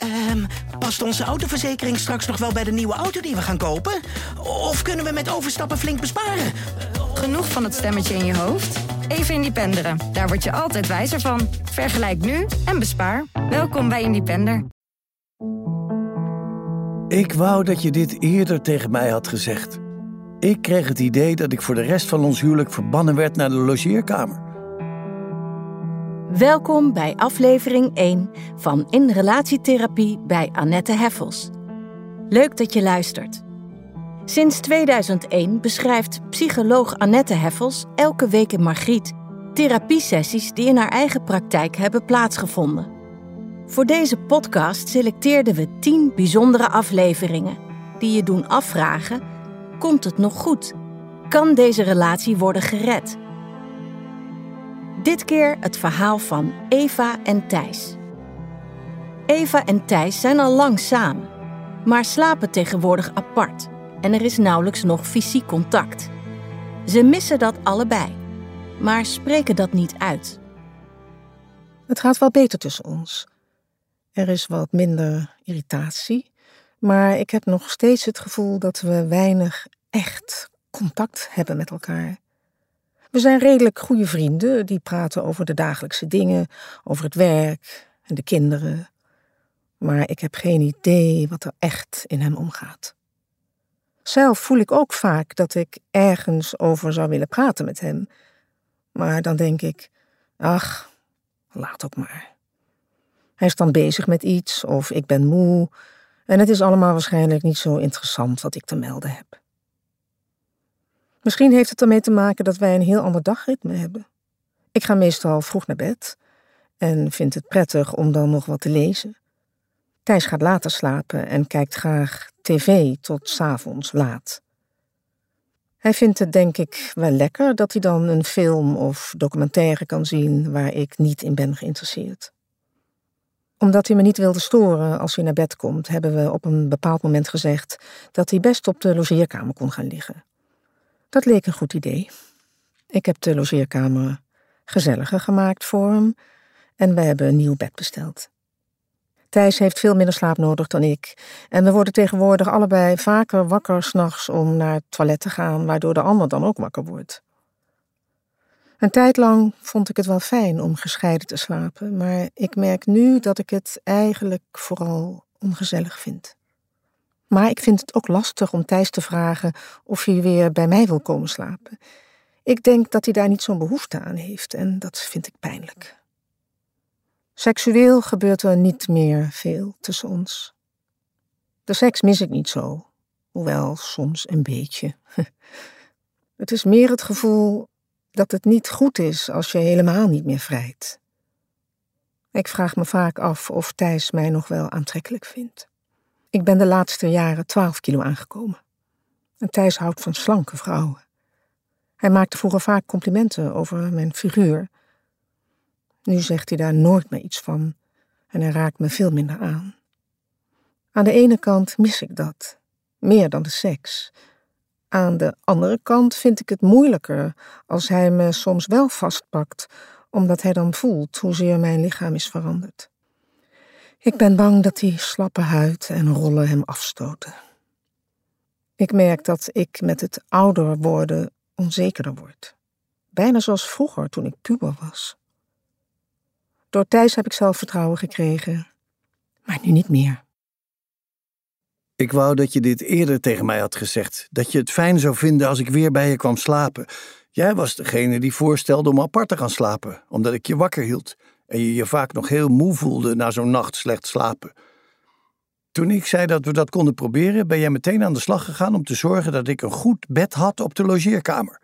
Ehm, past onze autoverzekering straks nog wel bij de nieuwe auto die we gaan kopen? Of kunnen we met overstappen flink besparen? Genoeg van het stemmetje in je hoofd? Even Independeren. Daar word je altijd wijzer van. Vergelijk nu en bespaar. Welkom bij Independer. Ik wou dat je dit eerder tegen mij had gezegd. Ik kreeg het idee dat ik voor de rest van ons huwelijk verbannen werd naar de logeerkamer. Welkom bij aflevering 1 van In Relatietherapie bij Annette Heffels. Leuk dat je luistert. Sinds 2001 beschrijft psycholoog Annette Heffels elke week in Margriet therapiesessies die in haar eigen praktijk hebben plaatsgevonden. Voor deze podcast selecteerden we 10 bijzondere afleveringen die je doen afvragen: komt het nog goed? Kan deze relatie worden gered? Dit keer het verhaal van Eva en Thijs. Eva en Thijs zijn al lang samen, maar slapen tegenwoordig apart en er is nauwelijks nog fysiek contact. Ze missen dat allebei, maar spreken dat niet uit. Het gaat wel beter tussen ons. Er is wat minder irritatie, maar ik heb nog steeds het gevoel dat we weinig echt contact hebben met elkaar. We zijn redelijk goede vrienden die praten over de dagelijkse dingen, over het werk en de kinderen. Maar ik heb geen idee wat er echt in hem omgaat. Zelf voel ik ook vaak dat ik ergens over zou willen praten met hem. Maar dan denk ik, ach, laat ook maar. Hij is dan bezig met iets of ik ben moe en het is allemaal waarschijnlijk niet zo interessant wat ik te melden heb. Misschien heeft het ermee te maken dat wij een heel ander dagritme hebben. Ik ga meestal vroeg naar bed en vind het prettig om dan nog wat te lezen. Thijs gaat later slapen en kijkt graag tv tot s avonds laat. Hij vindt het denk ik wel lekker dat hij dan een film of documentaire kan zien waar ik niet in ben geïnteresseerd. Omdat hij me niet wilde storen als hij naar bed komt, hebben we op een bepaald moment gezegd dat hij best op de logeerkamer kon gaan liggen. Dat leek een goed idee. Ik heb de logeerkamer gezelliger gemaakt voor hem en we hebben een nieuw bed besteld. Thijs heeft veel minder slaap nodig dan ik. En we worden tegenwoordig allebei vaker wakker s'nachts om naar het toilet te gaan, waardoor de ander dan ook wakker wordt. Een tijd lang vond ik het wel fijn om gescheiden te slapen, maar ik merk nu dat ik het eigenlijk vooral ongezellig vind. Maar ik vind het ook lastig om Thijs te vragen of hij weer bij mij wil komen slapen. Ik denk dat hij daar niet zo'n behoefte aan heeft en dat vind ik pijnlijk. Seksueel gebeurt er niet meer veel tussen ons. De seks mis ik niet zo, hoewel soms een beetje. Het is meer het gevoel dat het niet goed is als je helemaal niet meer vrijt. Ik vraag me vaak af of Thijs mij nog wel aantrekkelijk vindt. Ik ben de laatste jaren 12 kilo aangekomen. En Thijs houdt van slanke vrouwen. Hij maakte vroeger vaak complimenten over mijn figuur. Nu zegt hij daar nooit meer iets van en hij raakt me veel minder aan. Aan de ene kant mis ik dat, meer dan de seks. Aan de andere kant vind ik het moeilijker als hij me soms wel vastpakt, omdat hij dan voelt hoezeer mijn lichaam is veranderd. Ik ben bang dat die slappe huid en rollen hem afstoten. Ik merk dat ik met het ouder worden onzekerder word. Bijna zoals vroeger toen ik puber was. Door Thijs heb ik zelfvertrouwen gekregen, maar nu niet meer. Ik wou dat je dit eerder tegen mij had gezegd. Dat je het fijn zou vinden als ik weer bij je kwam slapen. Jij was degene die voorstelde om apart te gaan slapen, omdat ik je wakker hield en je je vaak nog heel moe voelde na zo'n nacht slecht slapen. Toen ik zei dat we dat konden proberen, ben jij meteen aan de slag gegaan om te zorgen dat ik een goed bed had op de logeerkamer.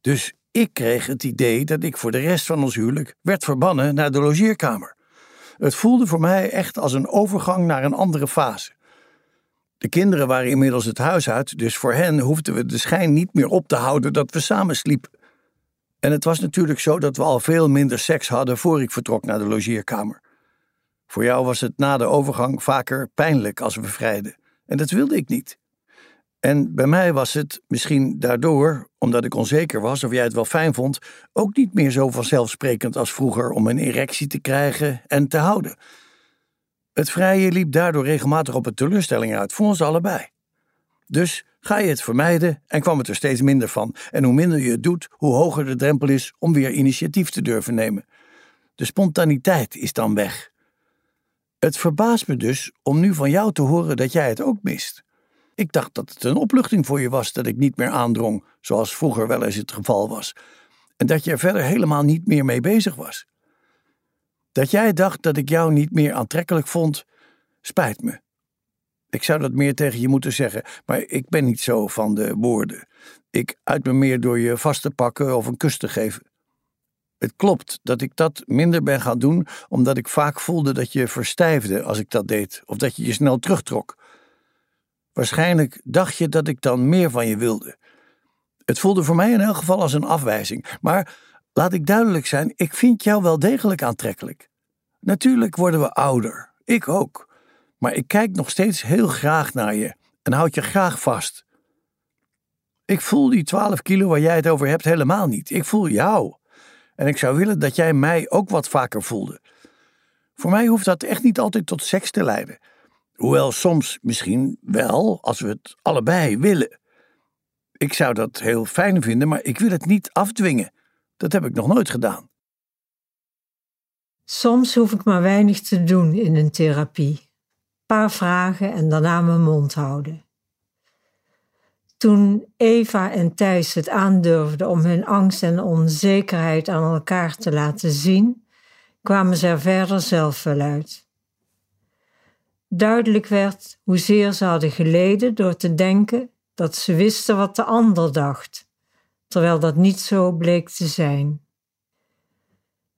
Dus ik kreeg het idee dat ik voor de rest van ons huwelijk werd verbannen naar de logeerkamer. Het voelde voor mij echt als een overgang naar een andere fase. De kinderen waren inmiddels het huis uit, dus voor hen hoefden we de schijn niet meer op te houden dat we samen sliepen. En het was natuurlijk zo dat we al veel minder seks hadden voor ik vertrok naar de logeerkamer. Voor jou was het na de overgang vaker pijnlijk als we vrijden. En dat wilde ik niet. En bij mij was het misschien daardoor, omdat ik onzeker was of jij het wel fijn vond, ook niet meer zo vanzelfsprekend als vroeger om een erectie te krijgen en te houden. Het vrije liep daardoor regelmatig op een teleurstelling uit voor ons allebei. Dus ga je het vermijden en kwam het er steeds minder van. En hoe minder je het doet, hoe hoger de drempel is om weer initiatief te durven nemen. De spontaniteit is dan weg. Het verbaast me dus om nu van jou te horen dat jij het ook mist. Ik dacht dat het een opluchting voor je was dat ik niet meer aandrong, zoals vroeger wel eens het geval was, en dat je er verder helemaal niet meer mee bezig was. Dat jij dacht dat ik jou niet meer aantrekkelijk vond, spijt me. Ik zou dat meer tegen je moeten zeggen, maar ik ben niet zo van de woorden. Ik uit me meer door je vast te pakken of een kus te geven. Het klopt dat ik dat minder ben gaan doen, omdat ik vaak voelde dat je verstijfde als ik dat deed, of dat je je snel terugtrok. Waarschijnlijk dacht je dat ik dan meer van je wilde. Het voelde voor mij in elk geval als een afwijzing, maar laat ik duidelijk zijn: ik vind jou wel degelijk aantrekkelijk. Natuurlijk worden we ouder, ik ook, maar ik kijk nog steeds heel graag naar je en houd je graag vast. Ik voel die 12 kilo waar jij het over hebt helemaal niet. Ik voel jou. En ik zou willen dat jij mij ook wat vaker voelde. Voor mij hoeft dat echt niet altijd tot seks te leiden. Hoewel soms misschien wel, als we het allebei willen. Ik zou dat heel fijn vinden, maar ik wil het niet afdwingen. Dat heb ik nog nooit gedaan. Soms hoef ik maar weinig te doen in een therapie. Paar vragen en daarna mijn mond houden. Toen Eva en Thijs het aandurfden om hun angst en onzekerheid aan elkaar te laten zien, kwamen ze er verder zelf wel uit. Duidelijk werd hoezeer ze hadden geleden door te denken dat ze wisten wat de ander dacht, terwijl dat niet zo bleek te zijn.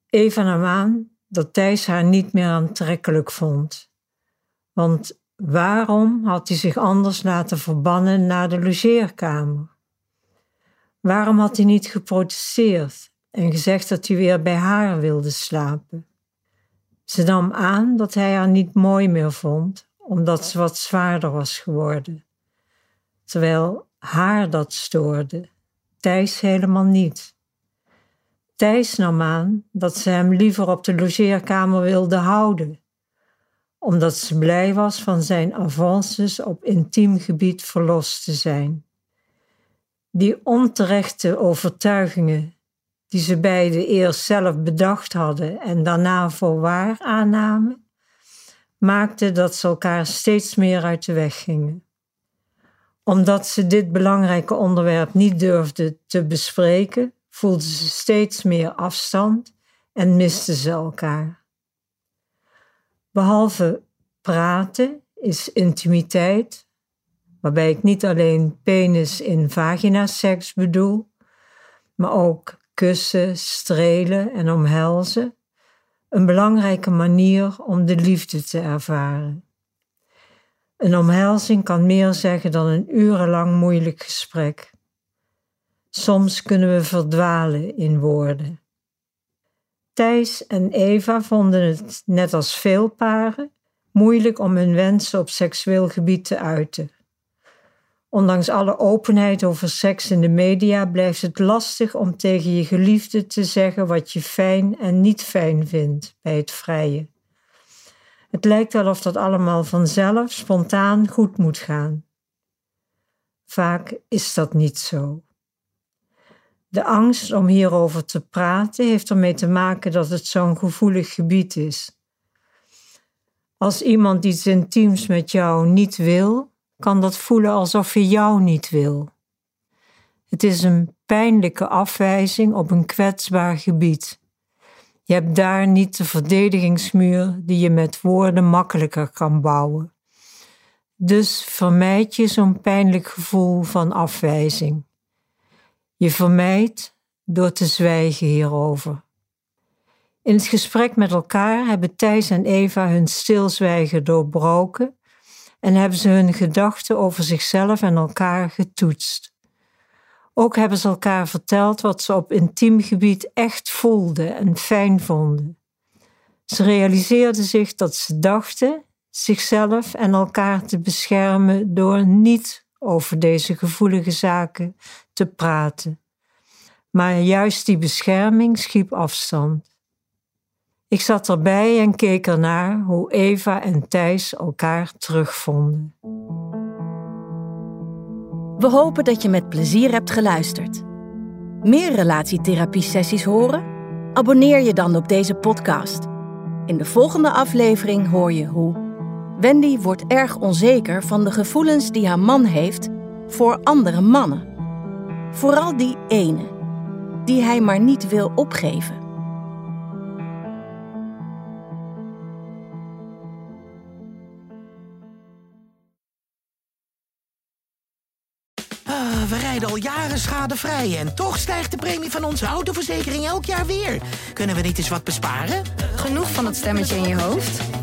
Eva nam aan dat Thijs haar niet meer aantrekkelijk vond, want Waarom had hij zich anders laten verbannen naar de logeerkamer? Waarom had hij niet geprotesteerd en gezegd dat hij weer bij haar wilde slapen? Ze nam aan dat hij haar niet mooi meer vond, omdat ze wat zwaarder was geworden. Terwijl haar dat stoorde, Thijs helemaal niet. Thijs nam aan dat ze hem liever op de logeerkamer wilde houden omdat ze blij was van zijn avances op intiem gebied verlost te zijn. Die onterechte overtuigingen, die ze beiden eerst zelf bedacht hadden en daarna voor waar aannamen, maakten dat ze elkaar steeds meer uit de weg gingen. Omdat ze dit belangrijke onderwerp niet durfden te bespreken, voelden ze steeds meer afstand en misten ze elkaar. Behalve praten is intimiteit, waarbij ik niet alleen penis in vagina-seks bedoel, maar ook kussen, strelen en omhelzen, een belangrijke manier om de liefde te ervaren. Een omhelzing kan meer zeggen dan een urenlang moeilijk gesprek. Soms kunnen we verdwalen in woorden. Thijs en Eva vonden het, net als veel paren, moeilijk om hun wensen op seksueel gebied te uiten. Ondanks alle openheid over seks in de media blijft het lastig om tegen je geliefde te zeggen wat je fijn en niet fijn vindt bij het vrije. Het lijkt wel of dat allemaal vanzelf, spontaan goed moet gaan. Vaak is dat niet zo. De angst om hierover te praten heeft ermee te maken dat het zo'n gevoelig gebied is. Als iemand iets intiems met jou niet wil, kan dat voelen alsof hij jou niet wil. Het is een pijnlijke afwijzing op een kwetsbaar gebied. Je hebt daar niet de verdedigingsmuur die je met woorden makkelijker kan bouwen. Dus vermijd je zo'n pijnlijk gevoel van afwijzing. Je vermijdt door te zwijgen hierover. In het gesprek met elkaar hebben Thijs en Eva hun stilzwijgen doorbroken en hebben ze hun gedachten over zichzelf en elkaar getoetst. Ook hebben ze elkaar verteld wat ze op intiem gebied echt voelden en fijn vonden. Ze realiseerden zich dat ze dachten zichzelf en elkaar te beschermen door niet over deze gevoelige zaken te praten. Maar juist die bescherming schiep afstand. Ik zat erbij en keek ernaar hoe Eva en Thijs elkaar terugvonden. We hopen dat je met plezier hebt geluisterd. Meer relatietherapie-sessies horen? Abonneer je dan op deze podcast. In de volgende aflevering hoor je hoe Wendy wordt erg onzeker van de gevoelens die haar man heeft voor andere mannen. Vooral die ene, die hij maar niet wil opgeven. Ah, we rijden al jaren schadevrij en toch stijgt de premie van onze autoverzekering elk jaar weer. Kunnen we niet eens wat besparen? Genoeg van dat stemmetje in je hoofd?